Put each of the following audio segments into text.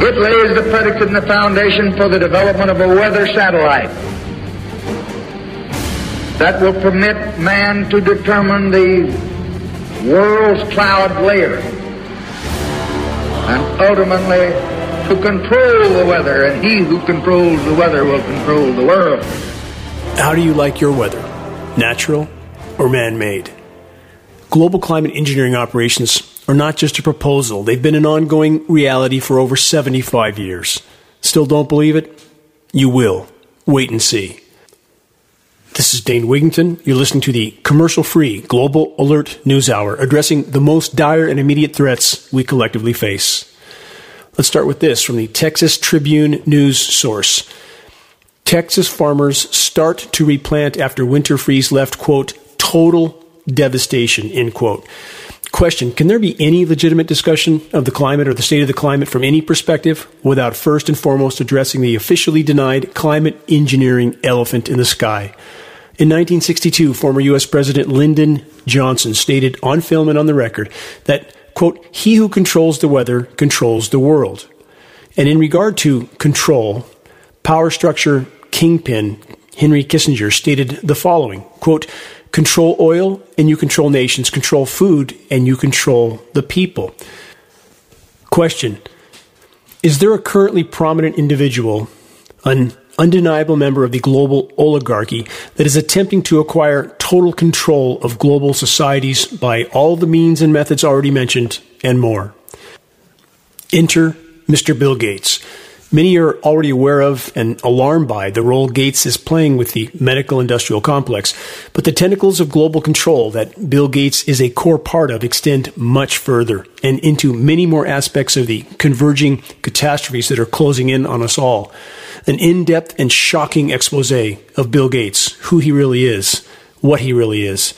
It lays the predicate and the foundation for the development of a weather satellite that will permit man to determine the world's cloud layer and ultimately to control the weather, and he who controls the weather will control the world. How do you like your weather? Natural or man made? Global climate engineering operations are not just a proposal, they've been an ongoing reality for over 75 years. Still don't believe it? You will. Wait and see. This is Dane Wigington. You're listening to the commercial free Global Alert News Hour, addressing the most dire and immediate threats we collectively face. Let's start with this from the Texas Tribune News source. Texas farmers start to replant after winter freeze left, quote, total devastation, end quote. Question Can there be any legitimate discussion of the climate or the state of the climate from any perspective without first and foremost addressing the officially denied climate engineering elephant in the sky? In 1962, former U.S. President Lyndon Johnson stated on film and on the record that, quote, he who controls the weather controls the world. And in regard to control, power structure kingpin Henry Kissinger stated the following, quote, control oil and you control nations, control food and you control the people. Question Is there a currently prominent individual, an undeniable member of the global oligarchy that is attempting to acquire total control of global societies by all the means and methods already mentioned and more. Enter Mr. Bill Gates. Many are already aware of and alarmed by the role Gates is playing with the medical industrial complex, but the tentacles of global control that Bill Gates is a core part of extend much further and into many more aspects of the converging catastrophes that are closing in on us all. An in depth and shocking expose of Bill Gates, who he really is, what he really is,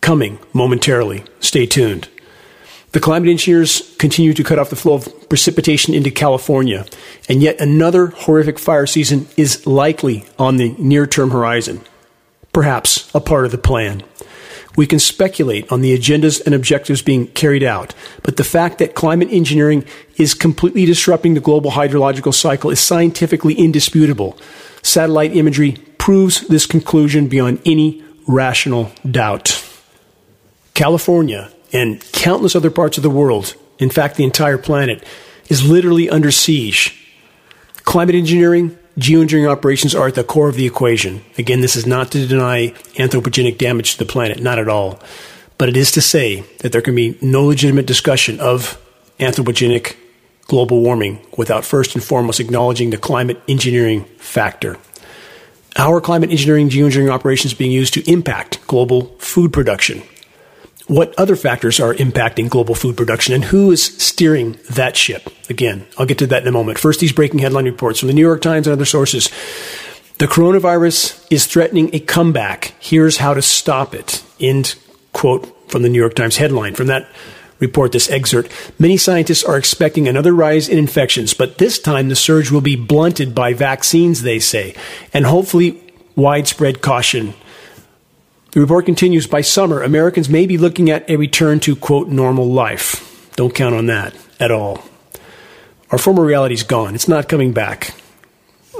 coming momentarily. Stay tuned. The climate engineers continue to cut off the flow of precipitation into California, and yet another horrific fire season is likely on the near term horizon. Perhaps a part of the plan. We can speculate on the agendas and objectives being carried out, but the fact that climate engineering is completely disrupting the global hydrological cycle is scientifically indisputable. Satellite imagery proves this conclusion beyond any rational doubt. California and countless other parts of the world, in fact, the entire planet, is literally under siege. Climate engineering, geoengineering operations are at the core of the equation. Again, this is not to deny anthropogenic damage to the planet, not at all. But it is to say that there can be no legitimate discussion of anthropogenic global warming without first and foremost acknowledging the climate engineering factor. Our climate engineering geoengineering operations being used to impact global food production, what other factors are impacting global food production and who is steering that ship? Again, I'll get to that in a moment. First, these breaking headline reports from the New York Times and other sources. The coronavirus is threatening a comeback. Here's how to stop it. End quote from the New York Times headline. From that report, this excerpt, many scientists are expecting another rise in infections, but this time the surge will be blunted by vaccines, they say, and hopefully widespread caution the report continues by summer, Americans may be looking at a return to, quote, normal life. Don't count on that at all. Our former reality is gone. It's not coming back.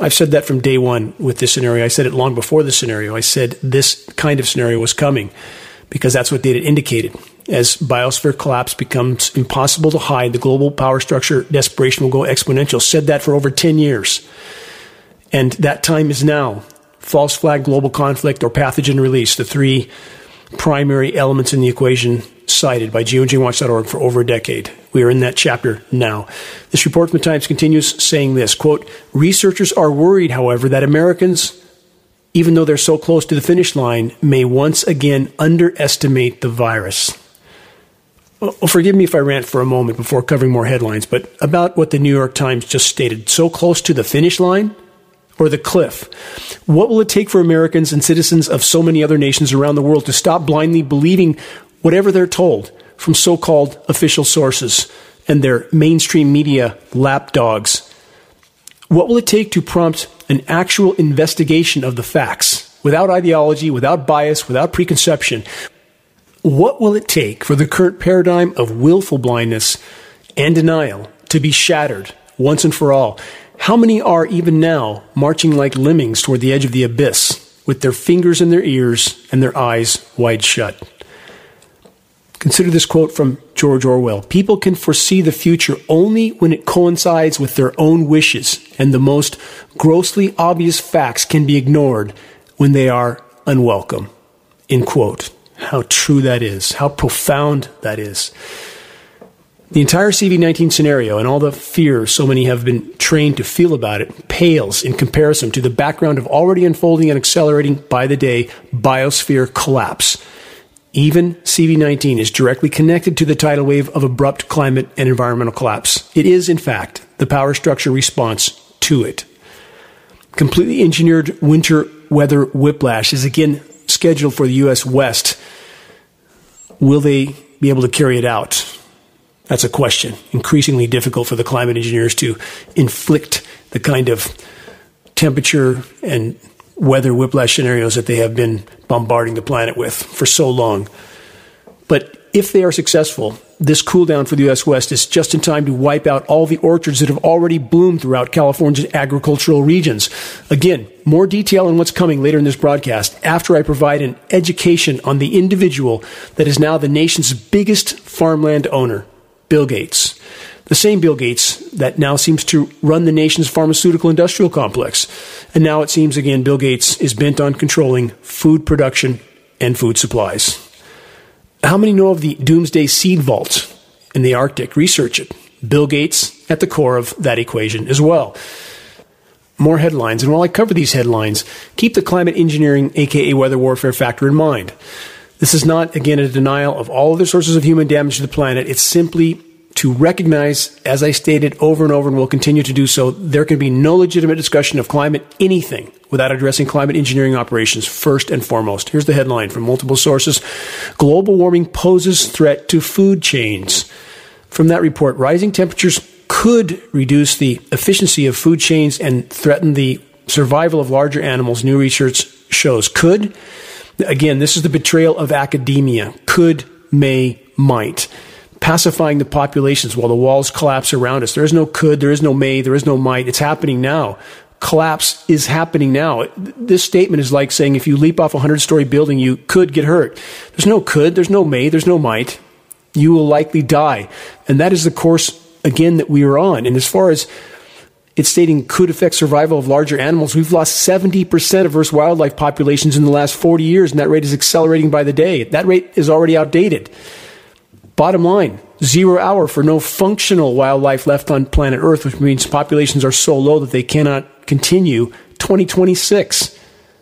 I've said that from day one with this scenario. I said it long before this scenario. I said this kind of scenario was coming because that's what data indicated. As biosphere collapse becomes impossible to hide, the global power structure desperation will go exponential. Said that for over 10 years. And that time is now false flag global conflict, or pathogen release, the three primary elements in the equation cited by geoengineeringwatch.org for over a decade. We are in that chapter now. This report from the Times continues saying this, quote, researchers are worried, however, that Americans, even though they're so close to the finish line, may once again underestimate the virus. Well, forgive me if I rant for a moment before covering more headlines, but about what the New York Times just stated, so close to the finish line? Or the cliff? What will it take for Americans and citizens of so many other nations around the world to stop blindly believing whatever they're told from so called official sources and their mainstream media lapdogs? What will it take to prompt an actual investigation of the facts without ideology, without bias, without preconception? What will it take for the current paradigm of willful blindness and denial to be shattered once and for all. How many are even now marching like lemmings toward the edge of the abyss with their fingers in their ears and their eyes wide shut? Consider this quote from George Orwell People can foresee the future only when it coincides with their own wishes, and the most grossly obvious facts can be ignored when they are unwelcome. End quote. How true that is, how profound that is. The entire CV 19 scenario and all the fear so many have been trained to feel about it pales in comparison to the background of already unfolding and accelerating by the day biosphere collapse. Even CV 19 is directly connected to the tidal wave of abrupt climate and environmental collapse. It is, in fact, the power structure response to it. Completely engineered winter weather whiplash is again scheduled for the U.S. West. Will they be able to carry it out? That's a question. Increasingly difficult for the climate engineers to inflict the kind of temperature and weather whiplash scenarios that they have been bombarding the planet with for so long. But if they are successful, this cool down for the U.S. West is just in time to wipe out all the orchards that have already bloomed throughout California's agricultural regions. Again, more detail on what's coming later in this broadcast after I provide an education on the individual that is now the nation's biggest farmland owner, Bill Gates. The same Bill Gates that now seems to run the nation's pharmaceutical industrial complex. And now it seems again Bill Gates is bent on controlling food production and food supplies. How many know of the Doomsday Seed Vault in the Arctic? Research it. Bill Gates at the core of that equation as well. More headlines, and while I cover these headlines, keep the climate engineering, aka weather warfare factor in mind. This is not, again, a denial of all other sources of human damage to the planet. It's simply to recognize, as I stated over and over and will continue to do so, there can be no legitimate discussion of climate anything without addressing climate engineering operations first and foremost. Here's the headline from multiple sources Global warming poses threat to food chains. From that report, rising temperatures could reduce the efficiency of food chains and threaten the survival of larger animals, new research shows. Could, again, this is the betrayal of academia. Could, may, might pacifying the populations while the walls collapse around us. There is no could, there is no may, there is no might. It's happening now. Collapse is happening now. This statement is like saying if you leap off a 100 story building, you could get hurt. There's no could, there's no may, there's no might. You will likely die. And that is the course, again, that we are on. And as far as it's stating could affect survival of larger animals. We've lost 70% of Earth's wildlife populations in the last 40 years, and that rate is accelerating by the day. That rate is already outdated. Bottom line, zero hour for no functional wildlife left on planet Earth, which means populations are so low that they cannot continue 2026.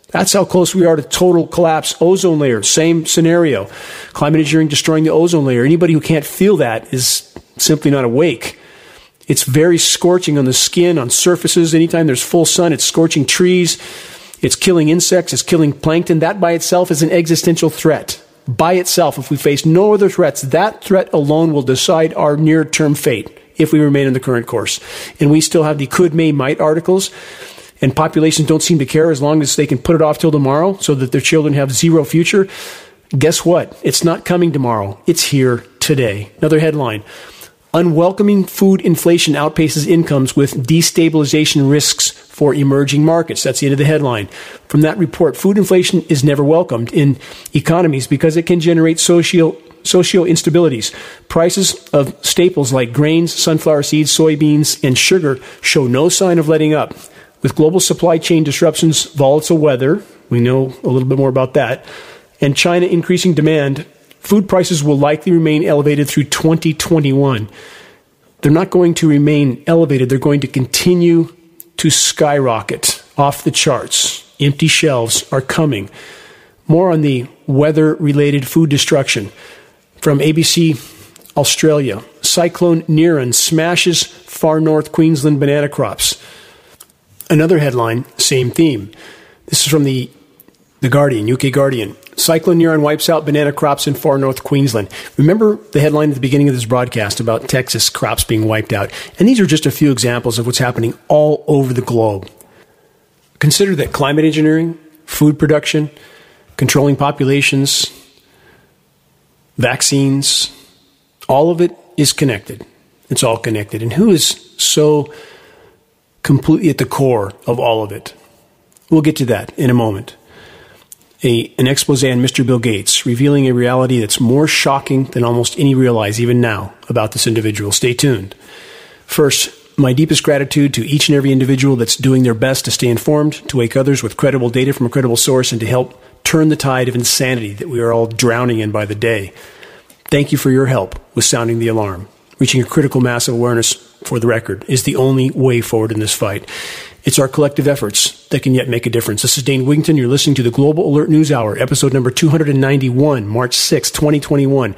That's how close we are to total collapse. Ozone layer, same scenario. Climate engineering destroying the ozone layer. Anybody who can't feel that is simply not awake. It's very scorching on the skin, on surfaces. Anytime there's full sun, it's scorching trees. It's killing insects. It's killing plankton. That by itself is an existential threat by itself, if we face no other threats, that threat alone will decide our near term fate if we remain in the current course. And we still have the could, may, might articles. And populations don't seem to care as long as they can put it off till tomorrow so that their children have zero future. Guess what? It's not coming tomorrow. It's here today. Another headline. Unwelcoming food inflation outpaces incomes with destabilization risks for emerging markets. That's the end of the headline. From that report, food inflation is never welcomed in economies because it can generate social socio instabilities. Prices of staples like grains, sunflower seeds, soybeans, and sugar show no sign of letting up. With global supply chain disruptions, volatile weather, we know a little bit more about that, and China increasing demand, food prices will likely remain elevated through 2021. They're not going to remain elevated, they're going to continue to skyrocket off the charts. Empty shelves are coming. More on the weather related food destruction from ABC Australia. Cyclone Niran smashes far north Queensland banana crops. Another headline, same theme. This is from the, the Guardian, UK Guardian. Cyclone Niran wipes out banana crops in far north Queensland. Remember the headline at the beginning of this broadcast about Texas crops being wiped out? And these are just a few examples of what's happening all over the globe. Consider that climate engineering, food production, controlling populations, vaccines, all of it is connected. It's all connected. And who is so completely at the core of all of it. We'll get to that in a moment. A, an expose on Mr. Bill Gates, revealing a reality that's more shocking than almost any realize even now about this individual. Stay tuned. First, my deepest gratitude to each and every individual that's doing their best to stay informed, to wake others with credible data from a credible source, and to help turn the tide of insanity that we are all drowning in by the day. Thank you for your help with sounding the alarm. Reaching a critical mass of awareness, for the record, is the only way forward in this fight. It's our collective efforts that can yet make a difference. This is Dane Wigington. You're listening to the Global Alert News Hour, episode number 291, March 6, 2021.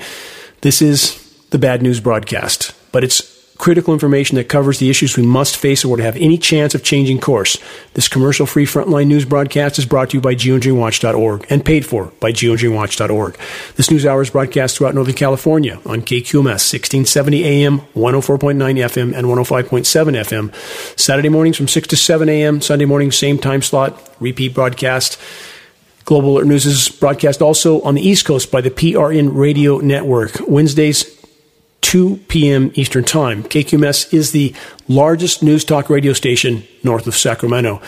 This is the bad news broadcast, but it's critical information that covers the issues we must face order to have any chance of changing course. This commercial free frontline news broadcast is brought to you by geoengineeringwatch.org and paid for by geoengineeringwatch.org. This news hour is broadcast throughout Northern California on KQMS 1670 AM, 104.9 FM, and 105.7 FM. Saturday mornings from 6 to 7 AM, Sunday mornings, same time slot, repeat broadcast. Global Alert News is broadcast also on the East Coast by the PRN Radio Network. Wednesdays, 2 p.m. Eastern Time. KQMS is the largest news talk radio station north of Sacramento.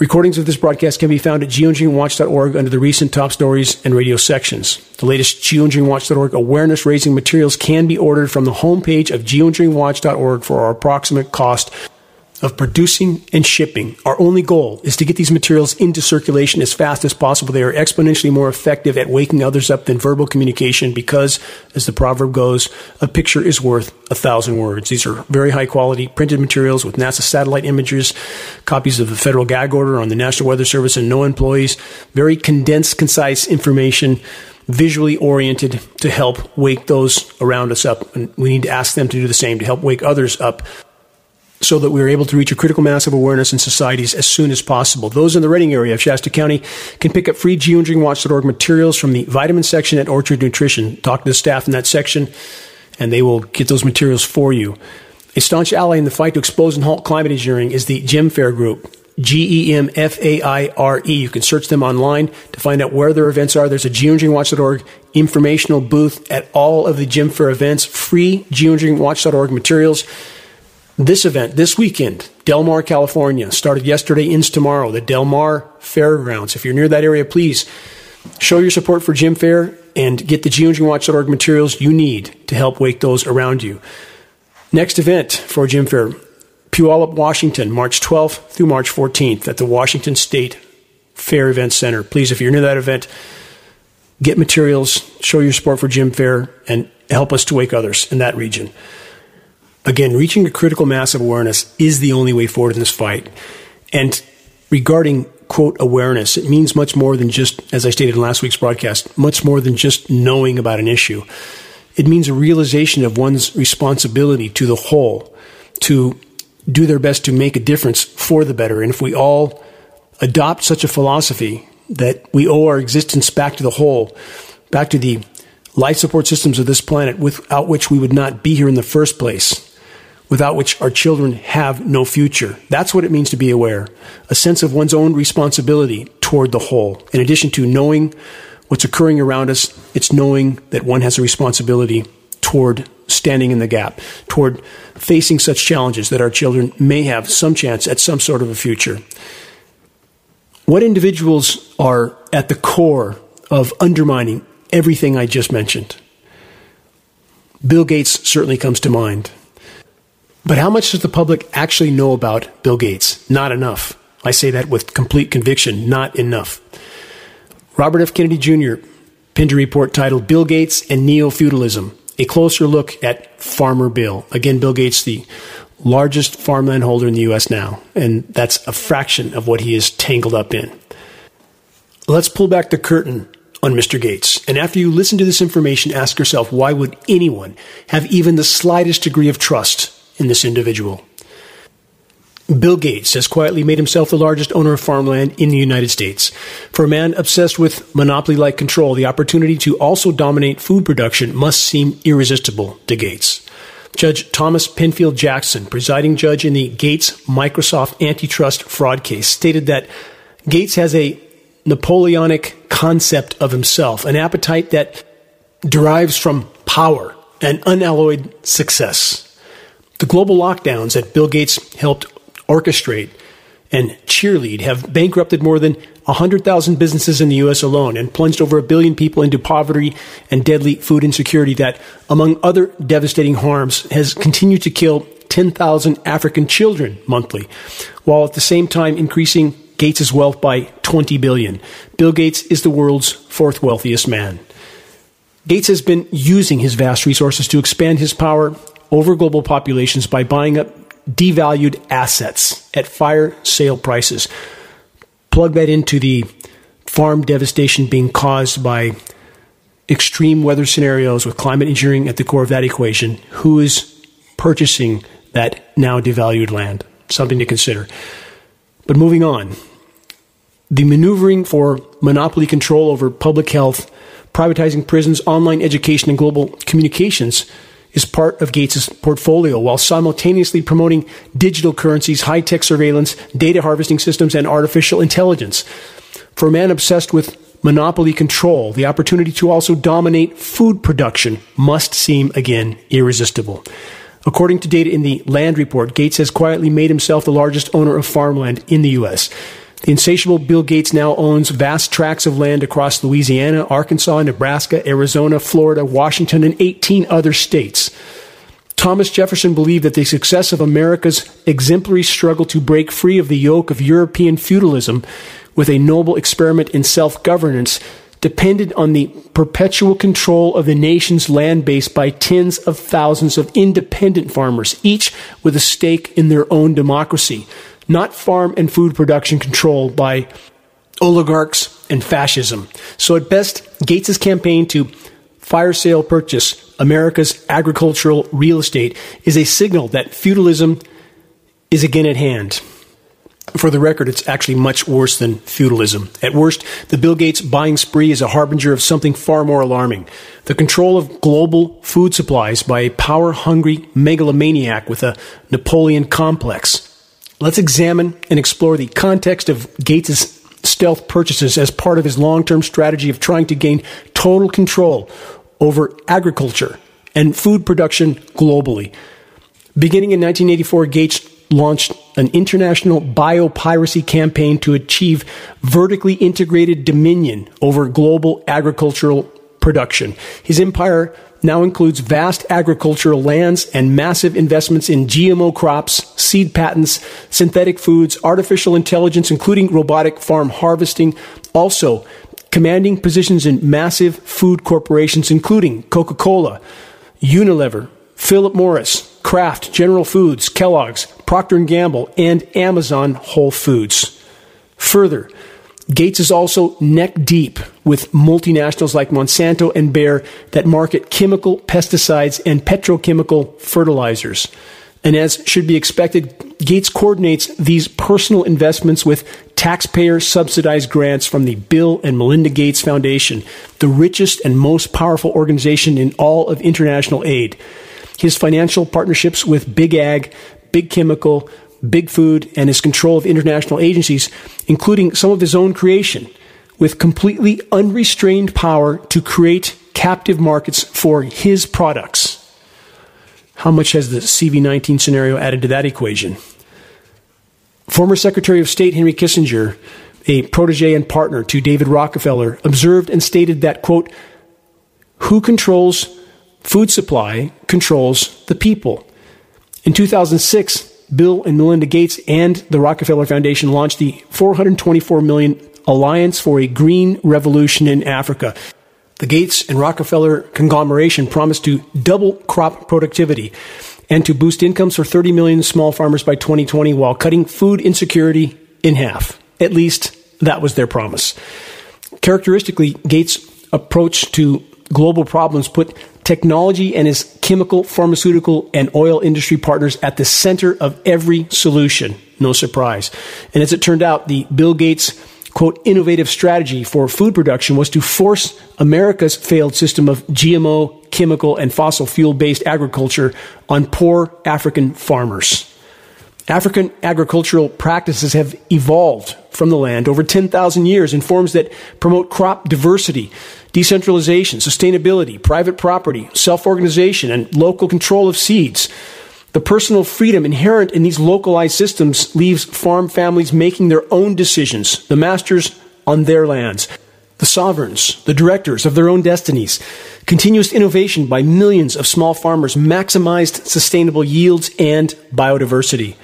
Recordings of this broadcast can be found at geoengineeringwatch.org under the recent top stories and radio sections. The latest geoengineeringwatch.org awareness raising materials can be ordered from the homepage of geoengineeringwatch.org for our approximate cost of producing and shipping. Our only goal is to get these materials into circulation as fast as possible. They are exponentially more effective at waking others up than verbal communication because, as the proverb goes, a picture is worth a thousand words. These are very high quality printed materials with NASA satellite images, copies of the federal gag order on the National Weather Service and NOAA employees, very condensed, concise information visually oriented to help wake those around us up. And we need to ask them to do the same to help wake others up so that we are able to reach a critical mass of awareness in societies as soon as possible. Those in the Redding area of Shasta County can pick up free geoengineeringwatch.org materials from the vitamin section at Orchard Nutrition. Talk to the staff in that section, and they will get those materials for you. A staunch ally in the fight to expose and halt climate engineering is the Gem Faire Group. G E M F A I R E. You can search them online to find out where their events are. There's a geoengineeringwatch.org informational booth at all of the Gem Faire events, free geoengineeringwatch.org materials. This event, this weekend, Del Mar, California, started yesterday, ends tomorrow, the Del Mar Fairgrounds. If you're near that area, please show your support for Gem Faire and get the geoengineeringwatch.org materials you need to help wake those around you. Next event for Gem Faire, Puyallup, Washington, March 12th through March 14th at the Washington State Fair Event Center. Please, if you're near that event, get materials, show your support for Gem Faire, and help us to wake others in that region. Again, reaching a critical mass of awareness is the only way forward in this fight. And regarding quote awareness, it means much more than just, as I stated in last week's broadcast, much more than just knowing about an issue. It means a realization of one's responsibility to the whole, to do their best to make a difference for the better. And if we all adopt such a philosophy that we owe our existence back to the whole, back to the life support systems of this planet without which we would not be here in the first place, without which our children have no future. That's what it means to be aware. A sense of one's own responsibility toward the whole. In addition to knowing what's occurring around us, it's knowing that one has a responsibility toward standing in the gap, toward facing such challenges that our children may have some chance at some sort of a future. What individuals are at the core of undermining everything I just mentioned? Bill Gates certainly comes to mind. But how much does the public actually know about Bill Gates? Not enough. I say that with complete conviction, not enough. Robert F. Kennedy Jr. penned a report titled Bill Gates and Neo Feudalism, a closer look at Farmer Bill. Again, Bill Gates, the largest farmland holder in the U.S. now, and that's a fraction of what he is tangled up in. Let's pull back the curtain on Mr. Gates. And after you listen to this information, ask yourself why would anyone have even the slightest degree of trust in this individual. Bill Gates has quietly made himself the largest owner of farmland in the United States. For a man obsessed with monopoly like control, the opportunity to also dominate food production must seem irresistible to Gates. Judge Thomas Penfield Jackson, presiding judge in the Gates Microsoft antitrust fraud case, stated that Gates has a Napoleonic concept of himself, an appetite that derives from power and unalloyed success. The global lockdowns that Bill Gates helped orchestrate and cheerlead have bankrupted more than 100,000 businesses in the U.S. alone and plunged over a billion people into poverty and deadly food insecurity that, among other devastating harms, has continued to kill 10,000 African children monthly, while at the same time increasing Gates' wealth by 20 billion. Bill Gates is the world's fourth wealthiest man. Gates has been using his vast resources to expand his power over global populations by buying up devalued assets at fire sale prices. Plug that into the farm devastation being caused by extreme weather scenarios with climate engineering at the core of that equation. Who is purchasing that now devalued land? Something to consider. But moving on, the maneuvering for monopoly control over public health, privatizing prisons, online education, and global communications is part of Gates' portfolio while simultaneously promoting digital currencies, high tech surveillance, data harvesting systems, and artificial intelligence. For a man obsessed with monopoly control, the opportunity to also dominate food production must seem again irresistible. According to data in the Land Report, Gates has quietly made himself the largest owner of farmland in the U.S. The insatiable Bill Gates now owns vast tracts of land across Louisiana, Arkansas, Nebraska, Arizona, Florida, Washington, and 18 other states. Thomas Jefferson believed that the success of America's exemplary struggle to break free of the yoke of European feudalism with a noble experiment in self governance depended on the perpetual control of the nation's land base by tens of thousands of independent farmers, each with a stake in their own democracy not farm and food production controlled by oligarchs and fascism. So at best, Gates' campaign to fire sale purchase America's agricultural real estate is a signal that feudalism is again at hand. For the record, it's actually much worse than feudalism. At worst, the Bill Gates buying spree is a harbinger of something far more alarming the control of global food supplies by a power hungry megalomaniac with a Napoleon complex. Let's examine and explore the context of Gates' stealth purchases as part of his long term strategy of trying to gain total control over agriculture and food production globally. Beginning in 1984, Gates launched an international biopiracy campaign to achieve vertically integrated dominion over global agricultural production. His empire now includes vast agricultural lands and massive investments in GMO crops, seed patents, synthetic foods, artificial intelligence, including robotic farm harvesting. Also, commanding positions in massive food corporations, including Coca Cola, Unilever, Philip Morris, Kraft, General Foods, Kellogg's, Procter & Gamble, and Amazon Whole Foods. Further, Gates is also neck deep with multinationals like Monsanto and Bayer that market chemical pesticides and petrochemical fertilizers. And as should be expected, Gates coordinates these personal investments with taxpayer subsidized grants from the Bill and Melinda Gates Foundation, the richest and most powerful organization in all of international aid. His financial partnerships with Big Ag, Big Chemical, big food, and his control of international agencies, including some of his own creation, with completely unrestrained power to create captive markets for his products. How much has the CV19 scenario added to that equation? Former Secretary of State Henry Kissinger, a protege and partner to David Rockefeller, observed and stated that, quote, who controls food supply controls the people. In 2006, Bill and Melinda Gates and the Rockefeller Foundation launched the 424 million Alliance for a Green Revolution in Africa. The Gates and Rockefeller conglomeration promised to double crop productivity and to boost incomes for 30 million small farmers by 2020 while cutting food insecurity in half. At least that was their promise. Characteristically, Gates' approach to global problems put technology and his chemical, pharmaceutical, and oil industry partners at the center of every solution. No surprise. And as it turned out, the Bill Gates quote, innovative strategy for food production was to force America's failed system of GMO, chemical, and fossil fuel based agriculture on poor African farmers. African agricultural practices have evolved from the land over 10,000 years in forms that promote crop diversity, decentralization, sustainability, private property, self organization, and local control of seeds. The personal freedom inherent in these localized systems leaves farm families making their own decisions, the masters on their lands, the sovereigns, the directors of their own destinies. Continuous innovation by millions of small farmers maximized sustainable yields and biodiversity.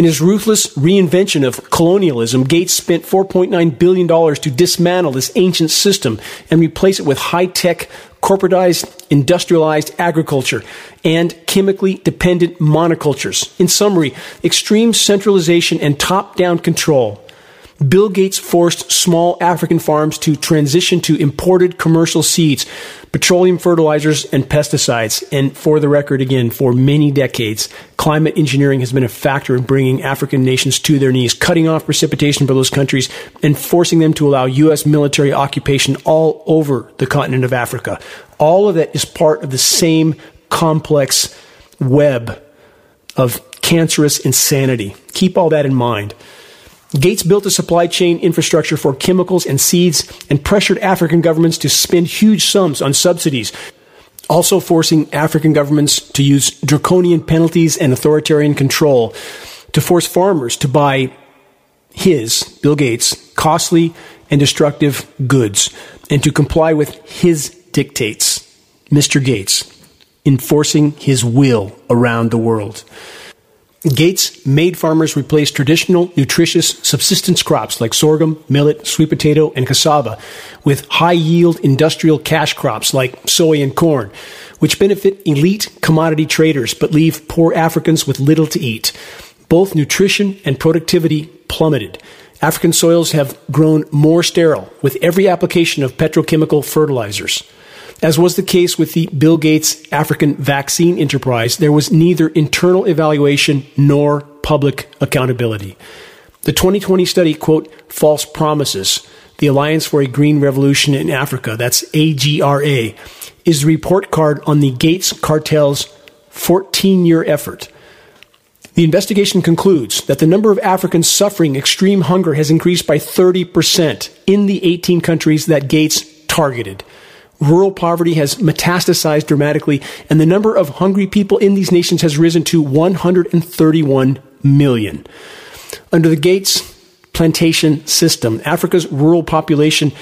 In his ruthless reinvention of colonialism, Gates spent $4.9 billion to dismantle this ancient system and replace it with high tech, corporatized, industrialized agriculture and chemically dependent monocultures. In summary, extreme centralization and top down control. Bill Gates forced small African farms to transition to imported commercial seeds, petroleum fertilizers, and pesticides. And for the record, again, for many decades, climate engineering has been a factor in bringing African nations to their knees, cutting off precipitation for those countries and forcing them to allow U.S. military occupation all over the continent of Africa. All of that is part of the same complex web of cancerous insanity. Keep all that in mind. Gates built a supply chain infrastructure for chemicals and seeds and pressured African governments to spend huge sums on subsidies, also forcing African governments to use draconian penalties and authoritarian control to force farmers to buy his, Bill Gates, costly and destructive goods and to comply with his dictates, Mr. Gates, enforcing his will around the world. Gates made farmers replace traditional, nutritious subsistence crops like sorghum, millet, sweet potato, and cassava with high yield industrial cash crops like soy and corn, which benefit elite commodity traders but leave poor Africans with little to eat. Both nutrition and productivity plummeted. African soils have grown more sterile with every application of petrochemical fertilizers. As was the case with the Bill Gates African vaccine enterprise, there was neither internal evaluation nor public accountability. The 2020 study, quote, False Promises, the Alliance for a Green Revolution in Africa, that's AGRA, is the report card on the Gates cartel's 14 year effort. The investigation concludes that the number of Africans suffering extreme hunger has increased by 30% in the 18 countries that Gates targeted. Rural poverty has metastasized dramatically, and the number of hungry people in these nations has risen to 131 million. Under the Gates plantation system, Africa's rural population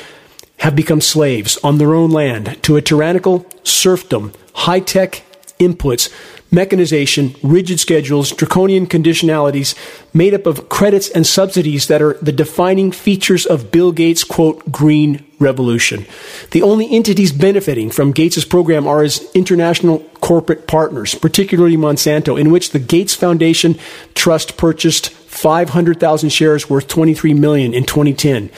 have become slaves on their own land to a tyrannical serfdom, high tech inputs, mechanization, rigid schedules, draconian conditionalities made up of credits and subsidies that are the defining features of Bill Gates' quote, green revolution. The only entities benefiting from Gates' program are his international corporate partners, particularly Monsanto, in which the Gates Foundation Trust purchased 500,000 shares worth 23 million in 2010.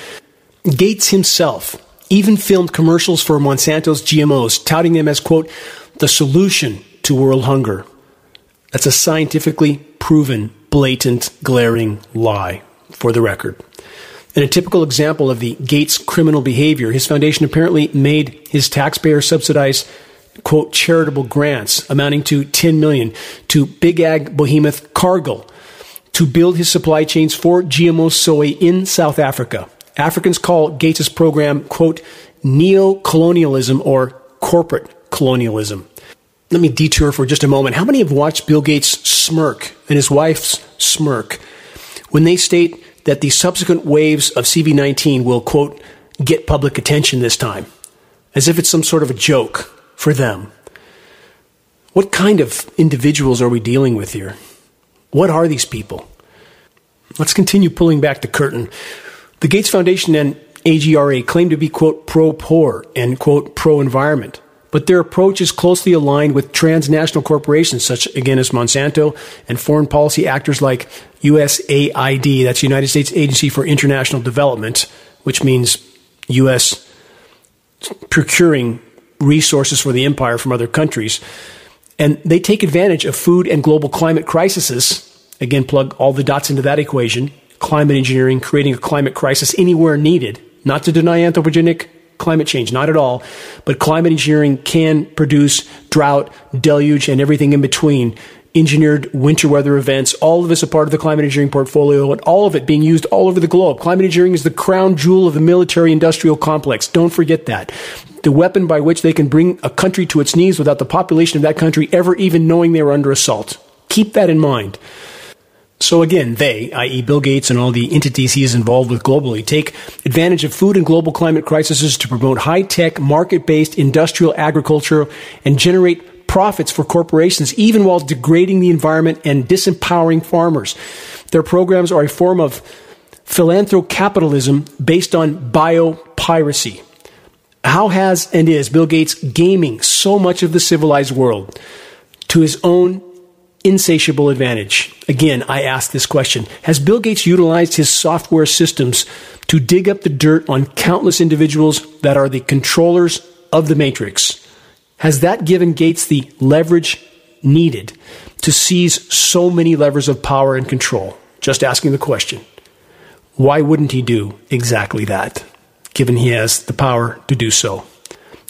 Gates himself even filmed commercials for Monsanto's GMOs, touting them as quote, the solution to world hunger. That's a scientifically proven, blatant, glaring lie, for the record. In a typical example of the Gates criminal behavior, his foundation apparently made his taxpayer subsidized quote charitable grants amounting to 10 million to big ag behemoth Cargill to build his supply chains for GMO soy in South Africa. Africans call Gates' program quote neo-colonialism or corporate colonialism let me detour for just a moment. How many have watched Bill Gates smirk and his wife's smirk when they state that the subsequent waves of CV19 will, quote, get public attention this time? As if it's some sort of a joke for them. What kind of individuals are we dealing with here? What are these people? Let's continue pulling back the curtain. The Gates Foundation and AGRA claim to be, quote, pro poor and, quote, pro environment but their approach is closely aligned with transnational corporations such again as Monsanto and foreign policy actors like USAID, that's United States Agency for International Development, which means US procuring resources for the empire from other countries. And they take advantage of food and global climate crises. Again, plug all the dots into that equation. Climate engineering, creating a climate crisis anywhere needed. Not to deny anthropogenic climate change, not at all. But climate engineering can produce drought, deluge, and everything in between. Engineered winter weather events, all of this a part of the climate engineering portfolio, and all of it being used all over the globe. Climate engineering is the crown jewel of the military industrial complex. Don't forget that. The weapon by which they can bring a country to its knees without the population of that country ever even knowing they were under assault. Keep that in mind. So again, they, i.e., Bill Gates and all the entities he is involved with globally, take advantage of food and global climate crises to promote high tech, market based industrial agriculture and generate profits for corporations, even while degrading the environment and disempowering farmers. Their programs are a form of philanthrocapitalism based on biopiracy. How has and is Bill Gates gaming so much of the civilized world to his own insatiable advantage? Again, I ask this question. Has Bill Gates utilized his software systems to dig up the dirt on countless individuals that are the controllers of the matrix? Has that given Gates the leverage needed to seize so many levers of power and control? Just asking the question. Why wouldn't he do exactly that, given he has the power to do so?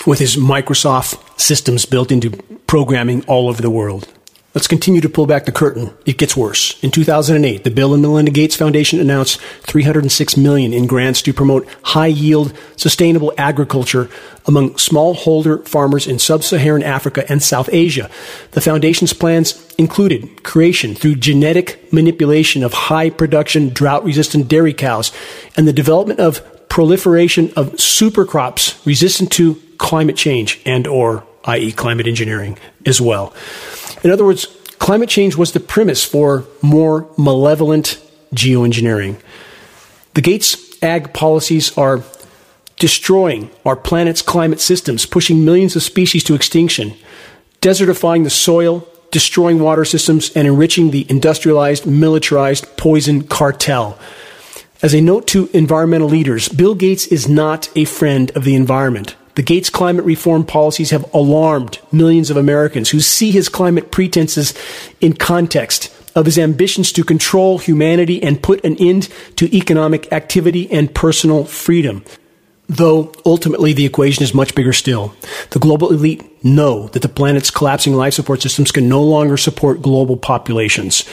With his Microsoft systems built into programming all over the world. Let's continue to pull back the curtain. It gets worse. In 2008, the Bill and Melinda Gates Foundation announced 306 million in grants to promote high-yield, sustainable agriculture among smallholder farmers in sub-Saharan Africa and South Asia. The foundation's plans included creation through genetic manipulation of high-production, drought-resistant dairy cows and the development of proliferation of supercrops resistant to climate change and or i.e. climate engineering as well. In other words, climate change was the premise for more malevolent geoengineering. The Gates ag policies are destroying our planet's climate systems, pushing millions of species to extinction, desertifying the soil, destroying water systems, and enriching the industrialized, militarized poison cartel. As a note to environmental leaders, Bill Gates is not a friend of the environment. The Gates climate reform policies have alarmed millions of Americans who see his climate pretenses in context of his ambitions to control humanity and put an end to economic activity and personal freedom. Though ultimately the equation is much bigger still. The global elite know that the planet's collapsing life support systems can no longer support global populations.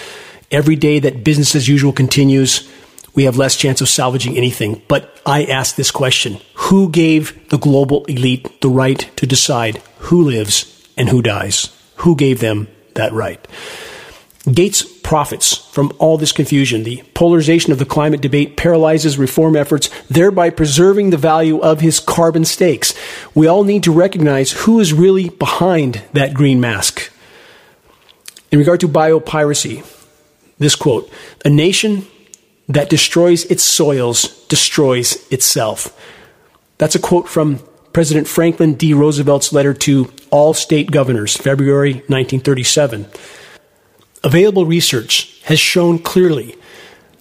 Every day that business as usual continues, we have less chance of salvaging anything. But I ask this question Who gave the global elite the right to decide who lives and who dies? Who gave them that right? Gates profits from all this confusion. The polarization of the climate debate paralyzes reform efforts, thereby preserving the value of his carbon stakes. We all need to recognize who is really behind that green mask. In regard to biopiracy, this quote A nation that destroys its soils destroys itself. That's a quote from President Franklin D. Roosevelt's letter to all state governors, February 1937. Available research has shown clearly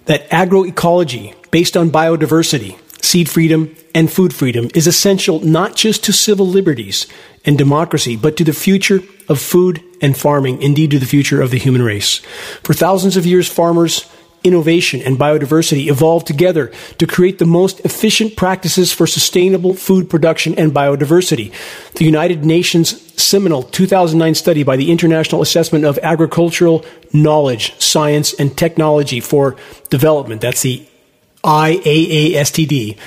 that agroecology based on biodiversity, seed freedom, and food freedom is essential not just to civil liberties and democracy, but to the future of food and farming, indeed to the future of the human race. For thousands of years, farmers innovation, and biodiversity evolve together to create the most efficient practices for sustainable food production and biodiversity. The United Nations seminal 2009 study by the International Assessment of Agricultural Knowledge, Science, and Technology for Development, that's the IAASTD,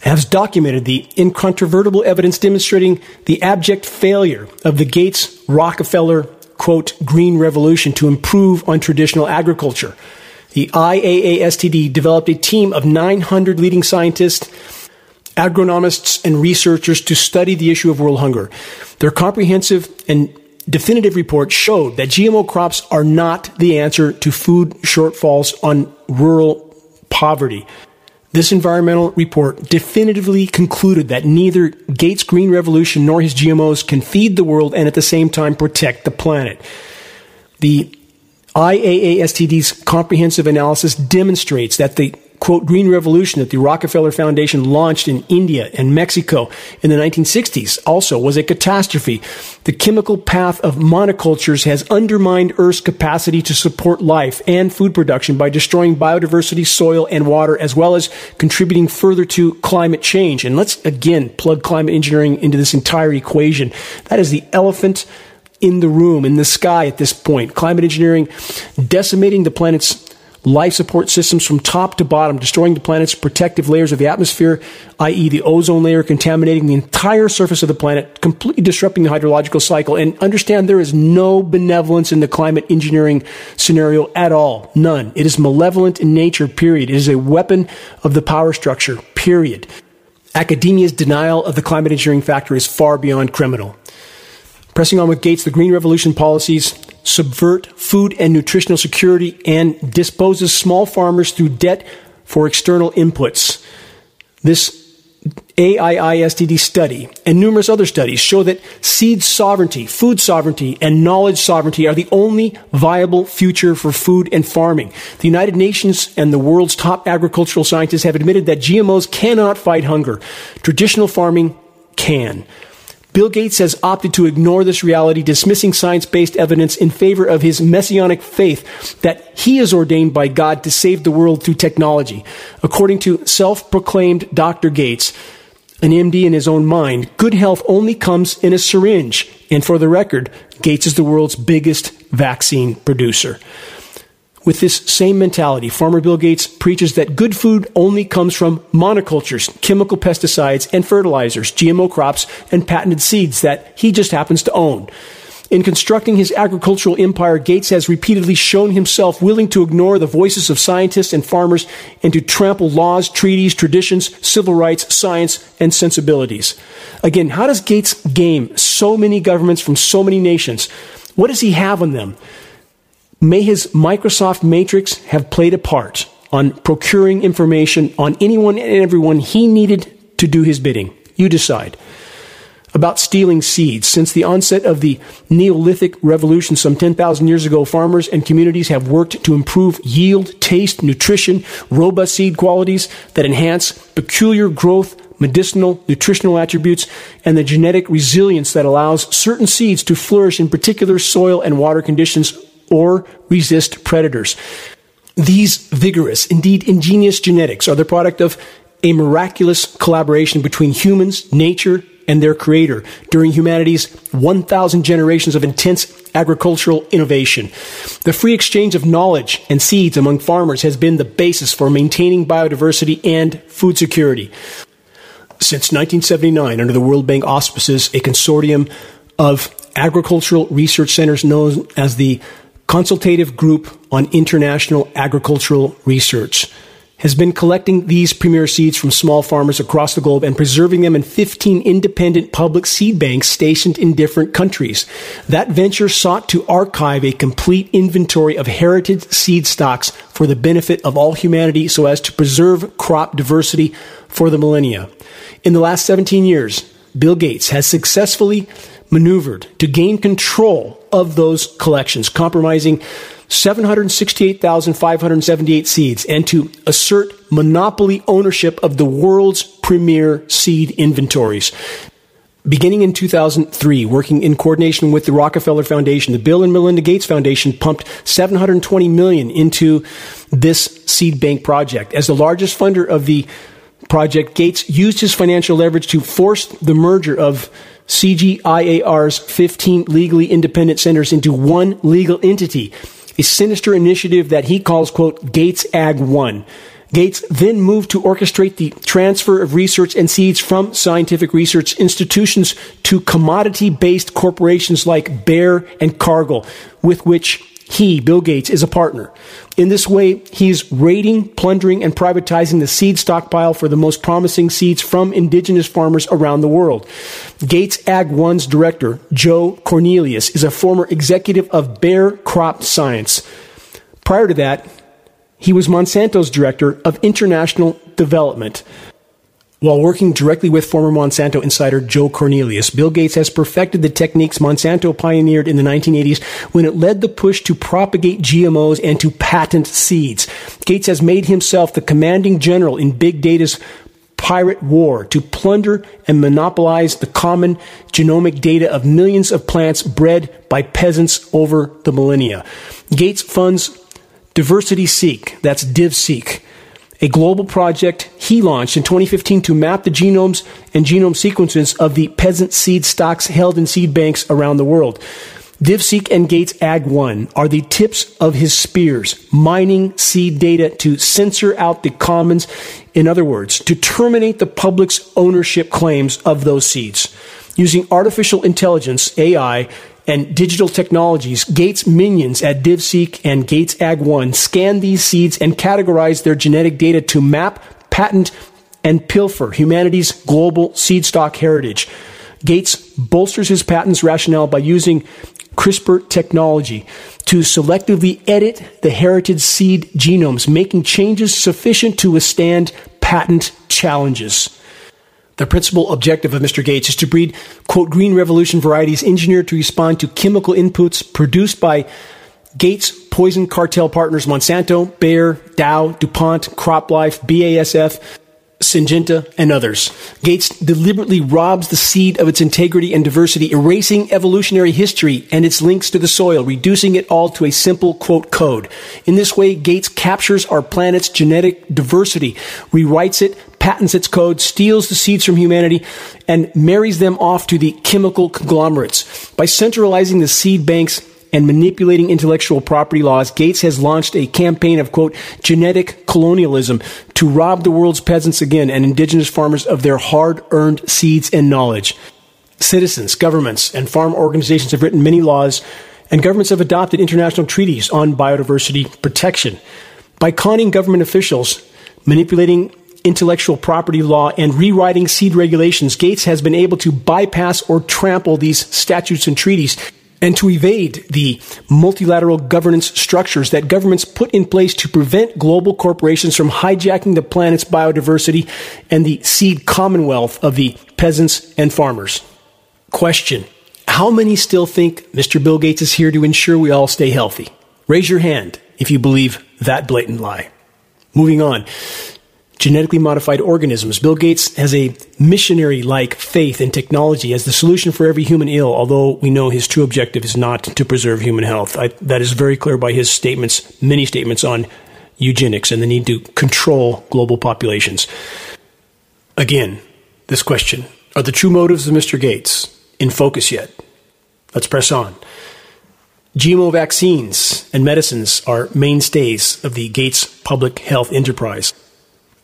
has documented the incontrovertible evidence demonstrating the abject failure of the Gates Rockefeller quote, green revolution to improve on traditional agriculture. The IAASTD developed a team of 900 leading scientists, agronomists, and researchers to study the issue of world hunger. Their comprehensive and definitive report showed that GMO crops are not the answer to food shortfalls on rural poverty. This environmental report definitively concluded that neither Gates' Green Revolution nor his GMOs can feed the world and at the same time protect the planet. The IAASTD's comprehensive analysis demonstrates that the quote, green revolution that the Rockefeller Foundation launched in India and Mexico in the 1960s also was a catastrophe. The chemical path of monocultures has undermined Earth's capacity to support life and food production by destroying biodiversity, soil, and water, as well as contributing further to climate change. And let's again plug climate engineering into this entire equation. That is the elephant in the room, in the sky at this point. Climate engineering decimating the planet's life support systems from top to bottom, destroying the planet's protective layers of the atmosphere, i.e., the ozone layer, contaminating the entire surface of the planet, completely disrupting the hydrological cycle. And understand there is no benevolence in the climate engineering scenario at all. None. It is malevolent in nature, period. It is a weapon of the power structure, period. Academia's denial of the climate engineering factor is far beyond criminal. Pressing on with Gates, the Green Revolution policies subvert food and nutritional security and disposes small farmers through debt for external inputs. This IAASTD study and numerous other studies show that seed sovereignty, food sovereignty, and knowledge sovereignty are the only viable future for food and farming. The United Nations and the world's top agricultural scientists have admitted that GMOs cannot fight hunger. Traditional farming can. Bill Gates has opted to ignore this reality, dismissing science based evidence in favor of his messianic faith that he is ordained by God to save the world through technology. According to self proclaimed Dr. Gates, an MD in his own mind, good health only comes in a syringe. And for the record, Gates is the world's biggest vaccine producer. With this same mentality, Farmer Bill Gates preaches that good food only comes from monocultures, chemical pesticides and fertilizers, GMO crops, and patented seeds that he just happens to own. In constructing his agricultural empire, Gates has repeatedly shown himself willing to ignore the voices of scientists and farmers and to trample laws, treaties, traditions, civil rights, science, and sensibilities. Again, how does Gates game so many governments from so many nations? What does he have on them? May his Microsoft Matrix have played a part on procuring information on anyone and everyone he needed to do his bidding. You decide. About stealing seeds. Since the onset of the Neolithic revolution some 10,000 years ago, farmers and communities have worked to improve yield, taste, nutrition, robust seed qualities that enhance peculiar growth, medicinal, nutritional attributes, and the genetic resilience that allows certain seeds to flourish in particular soil and water conditions or resist predators. These vigorous, indeed ingenious genetics are the product of a miraculous collaboration between humans, nature, and their creator during humanity's 1,000 generations of intense agricultural innovation. The free exchange of knowledge and seeds among farmers has been the basis for maintaining biodiversity and food security. Since 1979, under the World Bank auspices, a consortium of agricultural research centers known as the Consultative Group on International Agricultural Research has been collecting these premier seeds from small farmers across the globe and preserving them in 15 independent public seed banks stationed in different countries. That venture sought to archive a complete inventory of heritage seed stocks for the benefit of all humanity so as to preserve crop diversity for the millennia. In the last 17 years, Bill Gates has successfully maneuvered to gain control of those collections, compromising 768,578 seeds, and to assert monopoly ownership of the world's premier seed inventories. Beginning in 2003, working in coordination with the Rockefeller Foundation, the Bill and Melinda Gates Foundation pumped 720 million into this seed bank project. As the largest funder of the project, Gates used his financial leverage to force the merger of CGIAR's 15 legally independent centers into one legal entity, a sinister initiative that he calls, quote, Gates Ag 1. Gates then moved to orchestrate the transfer of research and seeds from scientific research institutions to commodity based corporations like Bayer and Cargill, with which he, Bill Gates, is a partner. In this way, he's raiding, plundering, and privatizing the seed stockpile for the most promising seeds from indigenous farmers around the world. Gates Ag One's director, Joe Cornelius, is a former executive of Bayer Crop Science. Prior to that, he was Monsanto's director of international development. While working directly with former Monsanto insider Joe Cornelius, Bill Gates has perfected the techniques Monsanto pioneered in the 1980s when it led the push to propagate GMOs and to patent seeds. Gates has made himself the commanding general in big data's pirate war to plunder and monopolize the common genomic data of millions of plants bred by peasants over the millennia. Gates funds Diversity Seek, that's DivSeek a global project he launched in 2015 to map the genomes and genome sequences of the peasant seed stocks held in seed banks around the world. DivSeek and Gates Ag 1 are the tips of his spears, mining seed data to censor out the commons. In other words, to terminate the public's ownership claims of those seeds. Using artificial intelligence, AI, and digital technologies, Gates minions at DivSeek and Gates Ag 1 scan these seeds and categorize their genetic data to map, patent, and pilfer humanity's global seed stock heritage. Gates bolsters his patents rationale by using CRISPR technology to selectively edit the heritage seed genomes, making changes sufficient to withstand patent challenges. The principal objective of Mr. Gates is to breed, quote, green revolution varieties engineered to respond to chemical inputs produced by Gates poison cartel partners Monsanto, Bayer, Dow, DuPont, CropLife, BASF, Syngenta, and others. Gates deliberately robs the seed of its integrity and diversity, erasing evolutionary history and its links to the soil, reducing it all to a simple quote code. In this way, Gates captures our planet's genetic diversity, rewrites it, patents its code, steals the seeds from humanity, and marries them off to the chemical conglomerates. By centralizing the seed banks and manipulating intellectual property laws, Gates has launched a campaign of, quote, genetic colonialism to rob the world's peasants again and indigenous farmers of their hard earned seeds and knowledge. Citizens, governments, and farm organizations have written many laws, and governments have adopted international treaties on biodiversity protection. By conning government officials, manipulating intellectual property law, and rewriting seed regulations, Gates has been able to bypass or trample these statutes and treaties and to evade the multilateral governance structures that governments put in place to prevent global corporations from hijacking the planet's biodiversity and the seed commonwealth of the peasants and farmers. Question How many still think Mr. Bill Gates is here to ensure we all stay healthy? Raise your hand if you believe that blatant lie. Moving on genetically modified organisms. Bill Gates has a missionary like faith in technology as the solution for every human ill, although we know his true objective is not to preserve human health. I, that is very clear by his statements, many statements on eugenics and the need to control global populations. Again, this question Are the true motives of Mr. Gates in focus yet? Let's press on. GMO vaccines and medicines are mainstays of the Gates public health enterprise.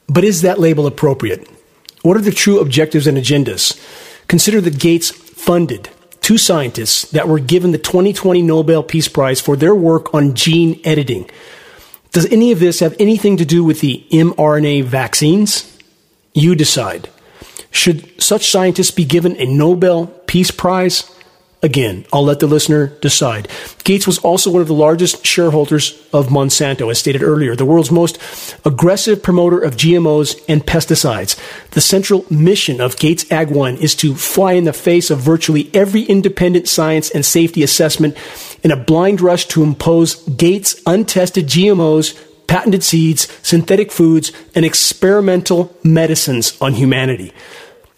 But is that label appropriate? What are the true objectives and agendas? Consider that Gates funded two scientists that were given the 2020 Nobel Peace Prize for their work on gene editing. Does any of this have anything to do with the mRNA vaccines? You decide. Should such scientists be given a Nobel Peace Prize? Again, I'll let the listener decide. Gates was also one of the largest shareholders of Monsanto, as stated earlier, the world's most aggressive promoter of GMOs and pesticides. The central mission of Gates Ag 1 is to fly in the face of virtually every independent science and safety assessment in a blind rush to impose Gates untested GMOs, patented seeds, synthetic foods, and experimental medicines on humanity.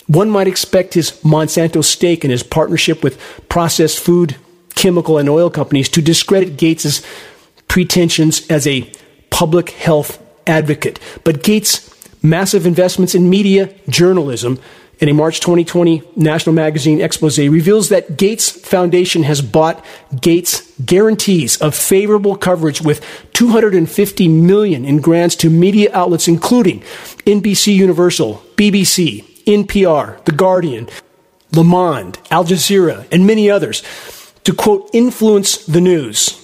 One might expect his Monsanto stake and his partnership with processed food, chemical, and oil companies to discredit Gates's pretensions as a public health advocate. But Gates' massive investments in media journalism in a March 2020 National Magazine expose reveals that Gates Foundation has bought Gates guarantees of favorable coverage with 250 million in grants to media outlets including NBC Universal, BBC, NPR, The Guardian, Le Monde, Al Jazeera, and many others to quote, influence the news.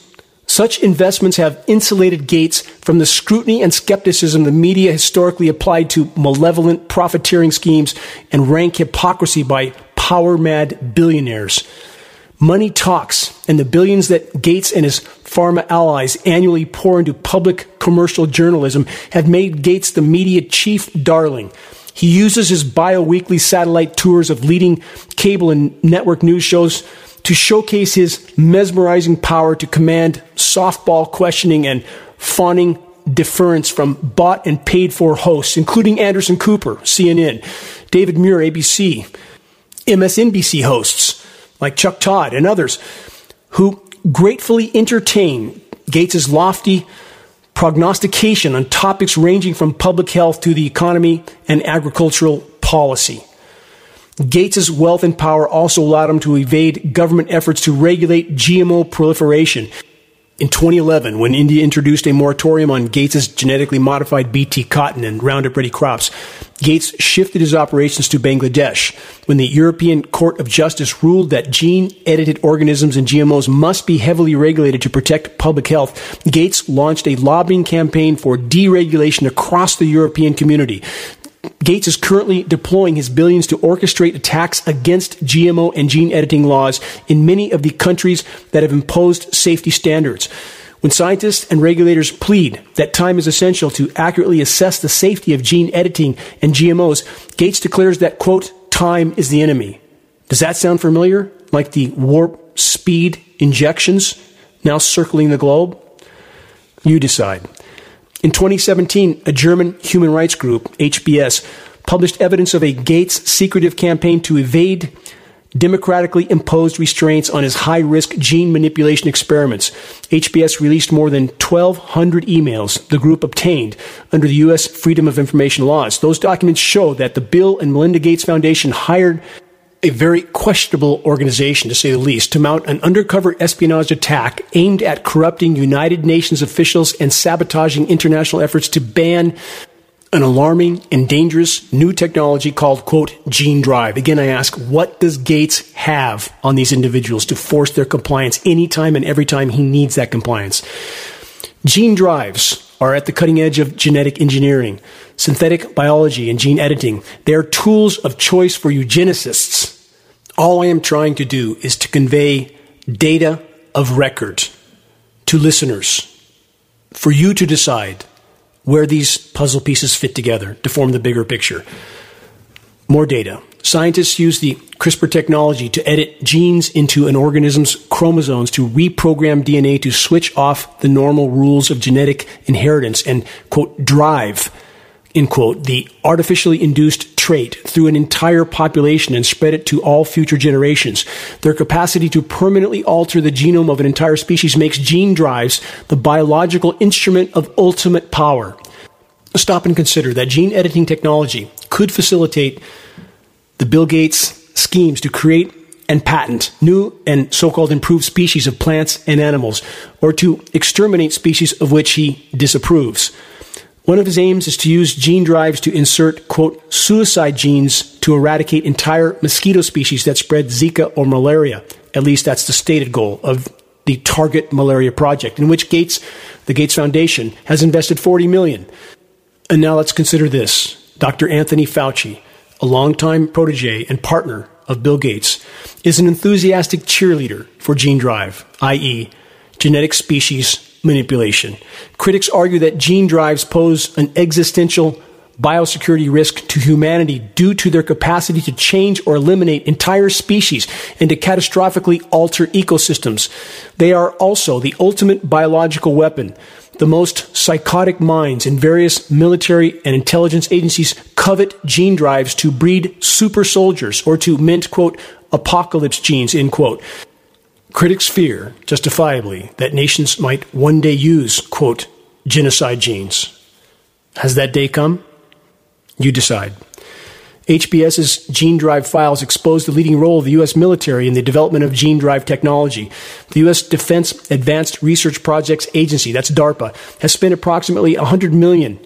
Such investments have insulated Gates from the scrutiny and skepticism the media historically applied to malevolent profiteering schemes and rank hypocrisy by power mad billionaires. Money talks, and the billions that Gates and his pharma allies annually pour into public commercial journalism have made Gates the media chief darling. He uses his bi-weekly satellite tours of leading cable and network news shows to showcase his mesmerizing power to command softball questioning and fawning deference from bought and paid for hosts, including Anderson Cooper, CNN, David Muir, ABC, MSNBC hosts like Chuck Todd and others who gratefully entertain Gates's lofty prognostication on topics ranging from public health to the economy and agricultural policy. Gates's wealth and power also allowed him to evade government efforts to regulate GMO proliferation. In 2011, when India introduced a moratorium on Gates's genetically modified BT cotton and Roundup Ready crops, Gates shifted his operations to Bangladesh. When the European Court of Justice ruled that gene edited organisms and GMOs must be heavily regulated to protect public health, Gates launched a lobbying campaign for deregulation across the European community. Gates is currently deploying his billions to orchestrate attacks against GMO and gene editing laws in many of the countries that have imposed safety standards. When scientists and regulators plead that time is essential to accurately assess the safety of gene editing and GMOs, Gates declares that, quote, time is the enemy. Does that sound familiar? Like the warp speed injections now circling the globe? You decide. In 2017, a German human rights group, HBS, published evidence of a Gates secretive campaign to evade democratically imposed restraints on his high risk gene manipulation experiments. HBS released more than 1,200 emails the group obtained under the U.S. Freedom of Information laws. Those documents show that the Bill and Melinda Gates Foundation hired a very questionable organization, to say the least, to mount an undercover espionage attack aimed at corrupting United Nations officials and sabotaging international efforts to ban an alarming and dangerous new technology called, quote, gene drive. Again, I ask, what does Gates have on these individuals to force their compliance anytime and every time he needs that compliance? Gene drives are at the cutting edge of genetic engineering, synthetic biology, and gene editing. They are tools of choice for eugenicists. All I am trying to do is to convey data of record to listeners for you to decide where these puzzle pieces fit together to form the bigger picture. More data. Scientists use the CRISPR technology to edit genes into an organism's chromosomes to reprogram DNA to switch off the normal rules of genetic inheritance and, quote, drive, in quote, the artificially induced trait through an entire population and spread it to all future generations. Their capacity to permanently alter the genome of an entire species makes gene drives the biological instrument of ultimate power. Stop and consider that gene editing technology could facilitate the Bill Gates schemes to create and patent new and so called improved species of plants and animals, or to exterminate species of which he disapproves. One of his aims is to use gene drives to insert, quote, suicide genes to eradicate entire mosquito species that spread Zika or malaria. At least that's the stated goal of the Target Malaria Project, in which Gates, the Gates Foundation, has invested 40 million. And now let's consider this. Dr. Anthony Fauci, a longtime protege and partner of Bill Gates, is an enthusiastic cheerleader for gene drive, i.e., genetic species manipulation. Critics argue that gene drives pose an existential biosecurity risk to humanity due to their capacity to change or eliminate entire species and to catastrophically alter ecosystems. They are also the ultimate biological weapon the most psychotic minds in various military and intelligence agencies covet gene drives to breed super soldiers or to mint, quote, apocalypse genes, end quote. Critics fear, justifiably, that nations might one day use, quote, genocide genes. Has that day come? You decide. HBS's gene drive files expose the leading role of the U.S. military in the development of gene drive technology. The U.S. Defense Advanced Research Projects Agency, that's DARPA, has spent approximately 100 million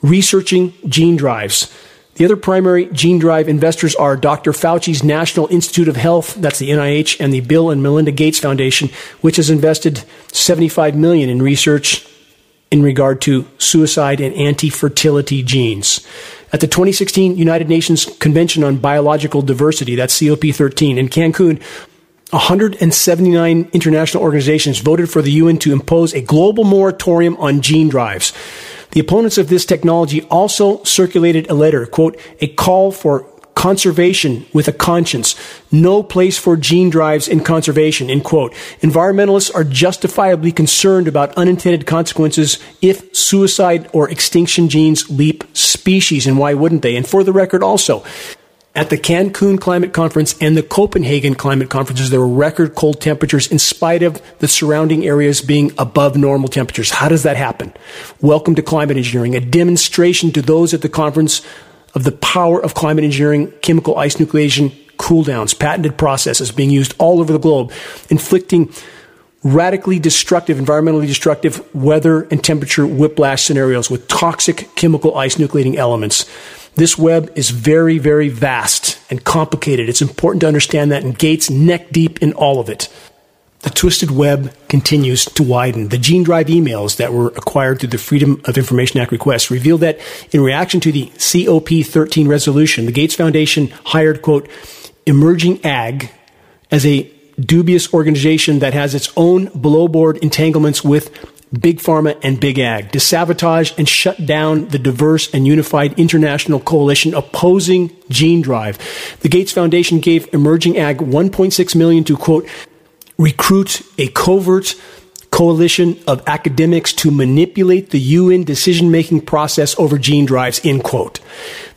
researching gene drives. The other primary gene drive investors are Dr. Fauci's National Institute of Health, that's the NIH, and the Bill and Melinda Gates Foundation, which has invested 75 million in research in regard to suicide and anti-fertility genes. At the 2016 United Nations Convention on Biological Diversity, that's COP13, in Cancun, 179 international organizations voted for the UN to impose a global moratorium on gene drives. The opponents of this technology also circulated a letter, quote, a call for conservation with a conscience. No place for gene drives in conservation, end quote. Environmentalists are justifiably concerned about unintended consequences if suicide or extinction genes leap species, and why wouldn't they? And for the record also, at the Cancun Climate Conference and the Copenhagen Climate Conferences, there were record cold temperatures in spite of the surrounding areas being above normal temperatures. How does that happen? Welcome to climate engineering, a demonstration to those at the conference of the power of climate engineering, chemical ice nucleation, cool downs, patented processes being used all over the globe, inflicting radically destructive, environmentally destructive weather and temperature whiplash scenarios with toxic chemical ice nucleating elements. This web is very, very vast and complicated. It's important to understand that, and Gates neck deep in all of it. The twisted web continues to widen. The Gene Drive emails that were acquired through the Freedom of Information Act request reveal that in reaction to the COP 13 resolution, the Gates Foundation hired, quote, Emerging Ag as a dubious organization that has its own below board entanglements with Big Pharma and Big Ag to sabotage and shut down the diverse and unified international coalition opposing Gene Drive. The Gates Foundation gave Emerging Ag 1.6 million to quote recruit a covert coalition of academics to manipulate the UN decision making process over gene drives, end quote.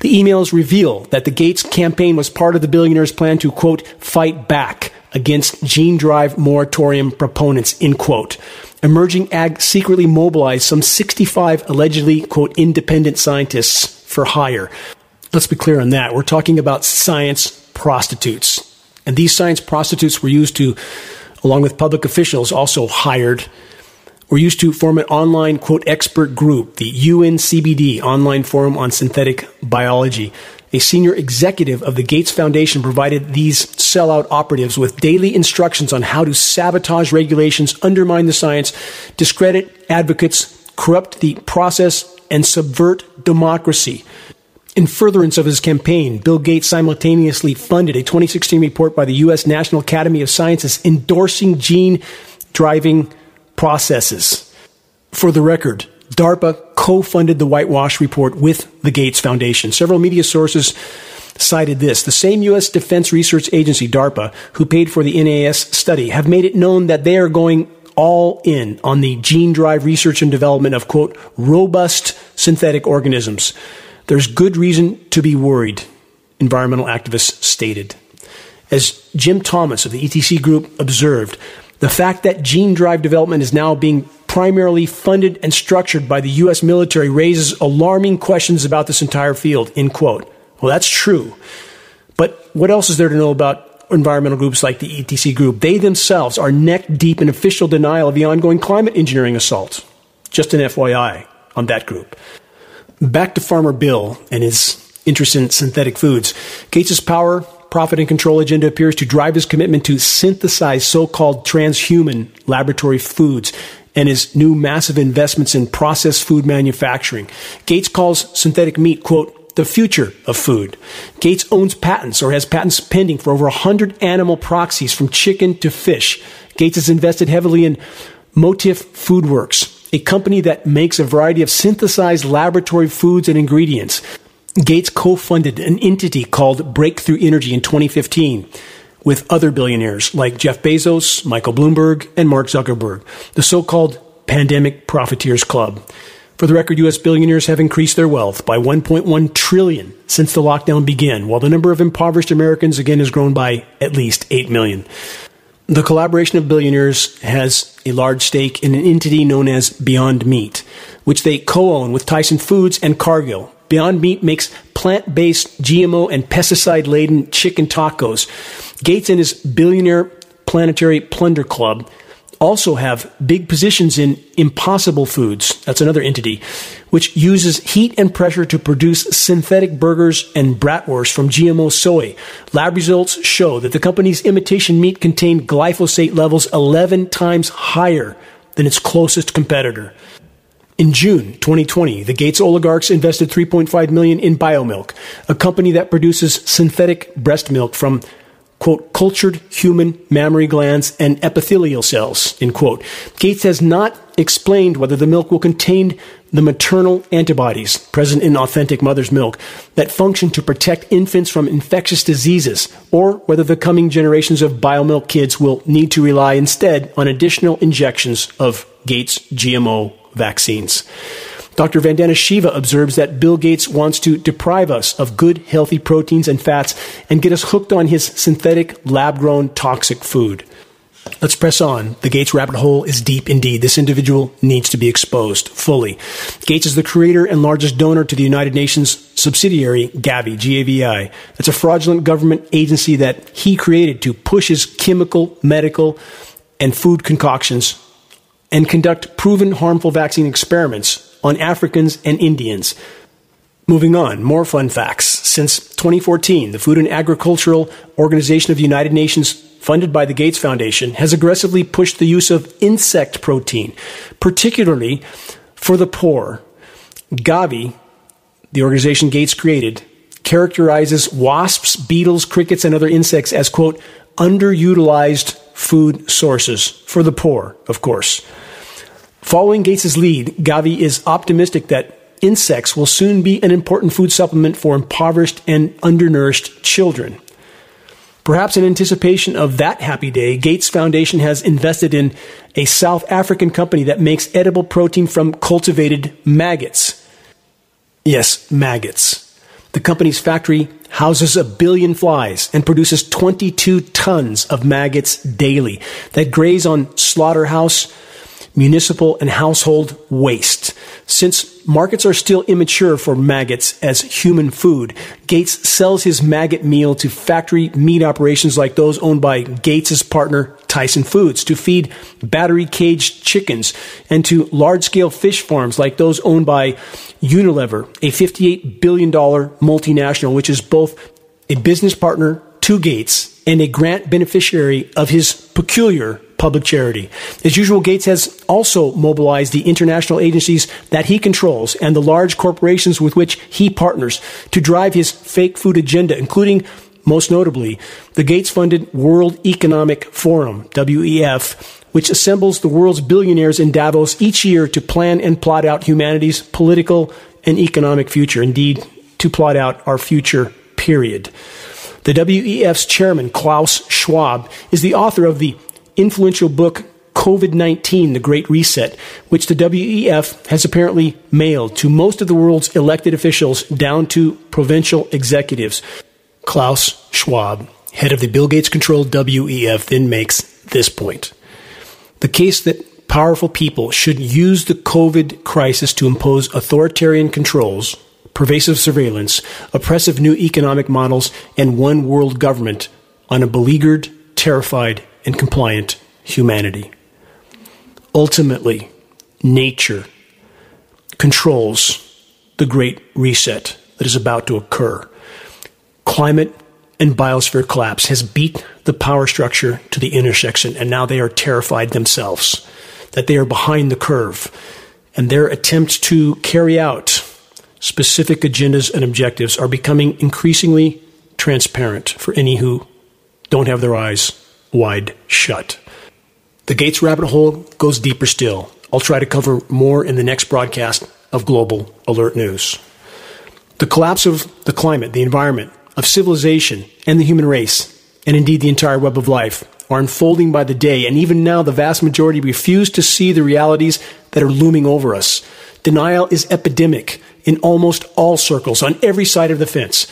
The emails reveal that the Gates campaign was part of the billionaire's plan to, quote, fight back against gene drive moratorium proponents, end quote. Emerging Ag secretly mobilized some 65 allegedly, quote, independent scientists for hire. Let's be clear on that. We're talking about science prostitutes. And these science prostitutes were used to along with public officials also hired, were used to form an online, quote, expert group, the UNCBD, Online Forum on Synthetic Biology. A senior executive of the Gates Foundation provided these sellout operatives with daily instructions on how to sabotage regulations, undermine the science, discredit advocates, corrupt the process, and subvert democracy. In furtherance of his campaign, Bill Gates simultaneously funded a 2016 report by the U.S. National Academy of Sciences endorsing gene driving processes. For the record, DARPA co funded the Whitewash report with the Gates Foundation. Several media sources cited this. The same U.S. Defense Research Agency, DARPA, who paid for the NAS study, have made it known that they are going all in on the gene drive research and development of, quote, robust synthetic organisms. There's good reason to be worried, environmental activists stated. As Jim Thomas of the ETC Group observed, the fact that gene drive development is now being primarily funded and structured by the U.S. military raises alarming questions about this entire field, end quote. Well, that's true. But what else is there to know about environmental groups like the ETC Group? They themselves are neck deep in official denial of the ongoing climate engineering assault. Just an FYI on that group. Back to Farmer Bill and his interest in synthetic foods. Gates' power, profit, and control agenda appears to drive his commitment to synthesize so-called transhuman laboratory foods and his new massive investments in processed food manufacturing. Gates calls synthetic meat, quote, the future of food. Gates owns patents or has patents pending for over 100 animal proxies from chicken to fish. Gates has invested heavily in Motif Foodworks, a company that makes a variety of synthesized laboratory foods and ingredients. Gates co funded an entity called Breakthrough Energy in 2015 with other billionaires like Jeff Bezos, Michael Bloomberg, and Mark Zuckerberg, the so called Pandemic Profiteers Club. For the record, U.S. billionaires have increased their wealth by 1.1 trillion since the lockdown began, while the number of impoverished Americans again has grown by at least 8 million. The collaboration of billionaires has a large stake in an entity known as Beyond Meat, which they co own with Tyson Foods and Cargill. Beyond Meat makes plant based, GMO, and pesticide laden chicken tacos. Gates and his billionaire planetary plunder club also have big positions in Impossible Foods, that's another entity, which uses heat and pressure to produce synthetic burgers and bratwurst from GMO soy. Lab results show that the company's imitation meat contained glyphosate levels 11 times higher than its closest competitor. In June 2020, the Gates oligarchs invested 3.5 million in Biomilq, a company that produces synthetic breast milk from quote, cultured human mammary glands and epithelial cells, end quote. Gates has not explained whether the milk will contain the maternal antibodies present in authentic mother's milk that function to protect infants from infectious diseases, or whether the coming generations of biomilk kids will need to rely instead on additional injections of Gates GMO vaccines. Dr. Vandana Shiva observes that Bill Gates wants to deprive us of good, healthy proteins and fats and get us hooked on his synthetic, lab grown, toxic food. Let's press on. The Gates rabbit hole is deep indeed. This individual needs to be exposed fully. Gates is the creator and largest donor to the United Nations subsidiary Gavi, G-A-V-I. That's a fraudulent government agency that he created to push his chemical, medical, and food concoctions and conduct proven harmful vaccine experiments on Africans and Indians. Moving on, more fun facts. Since 2014, the Food and Agricultural Organization of the United Nations, funded by the Gates Foundation, has aggressively pushed the use of insect protein, particularly for the poor. Gavi, the organization Gates created, characterizes wasps, beetles, crickets, and other insects as, quote, underutilized food sources for the poor, of course. Following Gates' lead, Gavi is optimistic that insects will soon be an important food supplement for impoverished and undernourished children. Perhaps in anticipation of that happy day, Gates Foundation has invested in a South African company that makes edible protein from cultivated maggots. Yes, maggots. The company's factory houses a billion flies and produces 22 tons of maggots daily that graze on slaughterhouse municipal and household waste. Since markets are still immature for maggots as human food, Gates sells his maggot meal to factory meat operations like those owned by Gates's partner Tyson Foods to feed battery caged chickens and to large scale fish farms like those owned by Unilever, a $58 billion multinational, which is both a business partner to Gates and a grant beneficiary of his peculiar public charity. As usual, Gates has also mobilized the international agencies that he controls and the large corporations with which he partners to drive his fake food agenda, including most notably, the Gates funded World Economic Forum, WEF, which assembles the world's billionaires in Davos each year to plan and plot out humanity's political and economic future. Indeed, to plot out our future, period. The WEF's chairman, Klaus Schwab, is the author of the influential book COVID 19, The Great Reset, which the WEF has apparently mailed to most of the world's elected officials down to provincial executives. Klaus Schwab, head of the Bill Gates controlled WEF, then makes this point. The case that powerful people should use the COVID crisis to impose authoritarian controls, pervasive surveillance, oppressive new economic models, and one world government on a beleaguered, terrified, and compliant humanity. Ultimately, nature controls the great reset that is about to occur. Climate and biosphere collapse has beat the power structure to the intersection, and now they are terrified themselves that they are behind the curve, and their attempts to carry out specific agendas and objectives are becoming increasingly transparent for any who don't have their eyes wide shut. The Gates rabbit hole goes deeper still. I'll try to cover more in the next broadcast of Global Alert News. The collapse of the climate, the environment, of civilization, and the human race, and indeed the entire web of life, are unfolding by the day, and even now the vast majority refuse to see the realities that are looming over us. Denial is epidemic in almost all circles, on every side of the fence.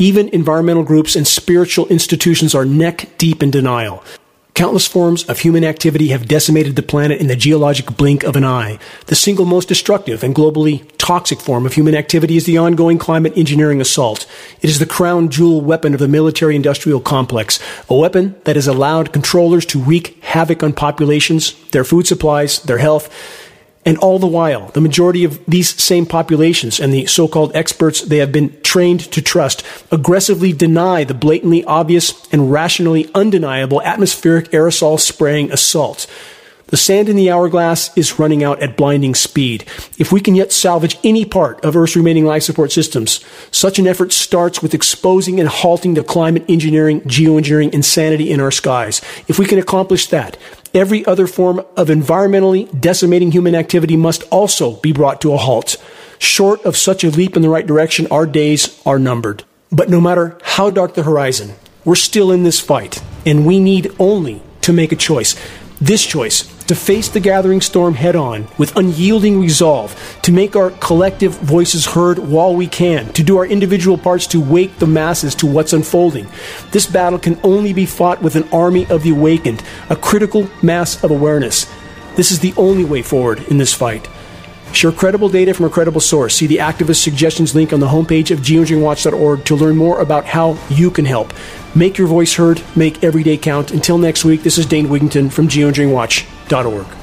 Even environmental groups and spiritual institutions are neck deep in denial. Countless forms of human activity have decimated the planet in the geologic blink of an eye. The single most destructive and globally toxic form of human activity is the ongoing climate engineering assault. It is the crown jewel weapon of the military industrial complex, a weapon that has allowed controllers to wreak havoc on populations, their food supplies, their health, and all the while, the majority of these same populations and the so called experts they have been trained to trust aggressively deny the blatantly obvious and rationally undeniable atmospheric aerosol spraying assault. The sand in the hourglass is running out at blinding speed. If we can yet salvage any part of Earth's remaining life support systems, such an effort starts with exposing and halting the climate engineering, geoengineering insanity in our skies. If we can accomplish that, Every other form of environmentally decimating human activity must also be brought to a halt. Short of such a leap in the right direction, our days are numbered. But no matter how dark the horizon, we're still in this fight, and we need only to make a choice. This choice to face the gathering storm head on with unyielding resolve, to make our collective voices heard while we can, to do our individual parts to wake the masses to what's unfolding. This battle can only be fought with an army of the awakened, a critical mass of awareness. This is the only way forward in this fight. Share credible data from a credible source. See the activist suggestions link on the homepage of geoengineeringwatch.org to learn more about how you can help. Make your voice heard, make every day count. Until next week, this is Dane Wigington from geoengineeringwatch.org.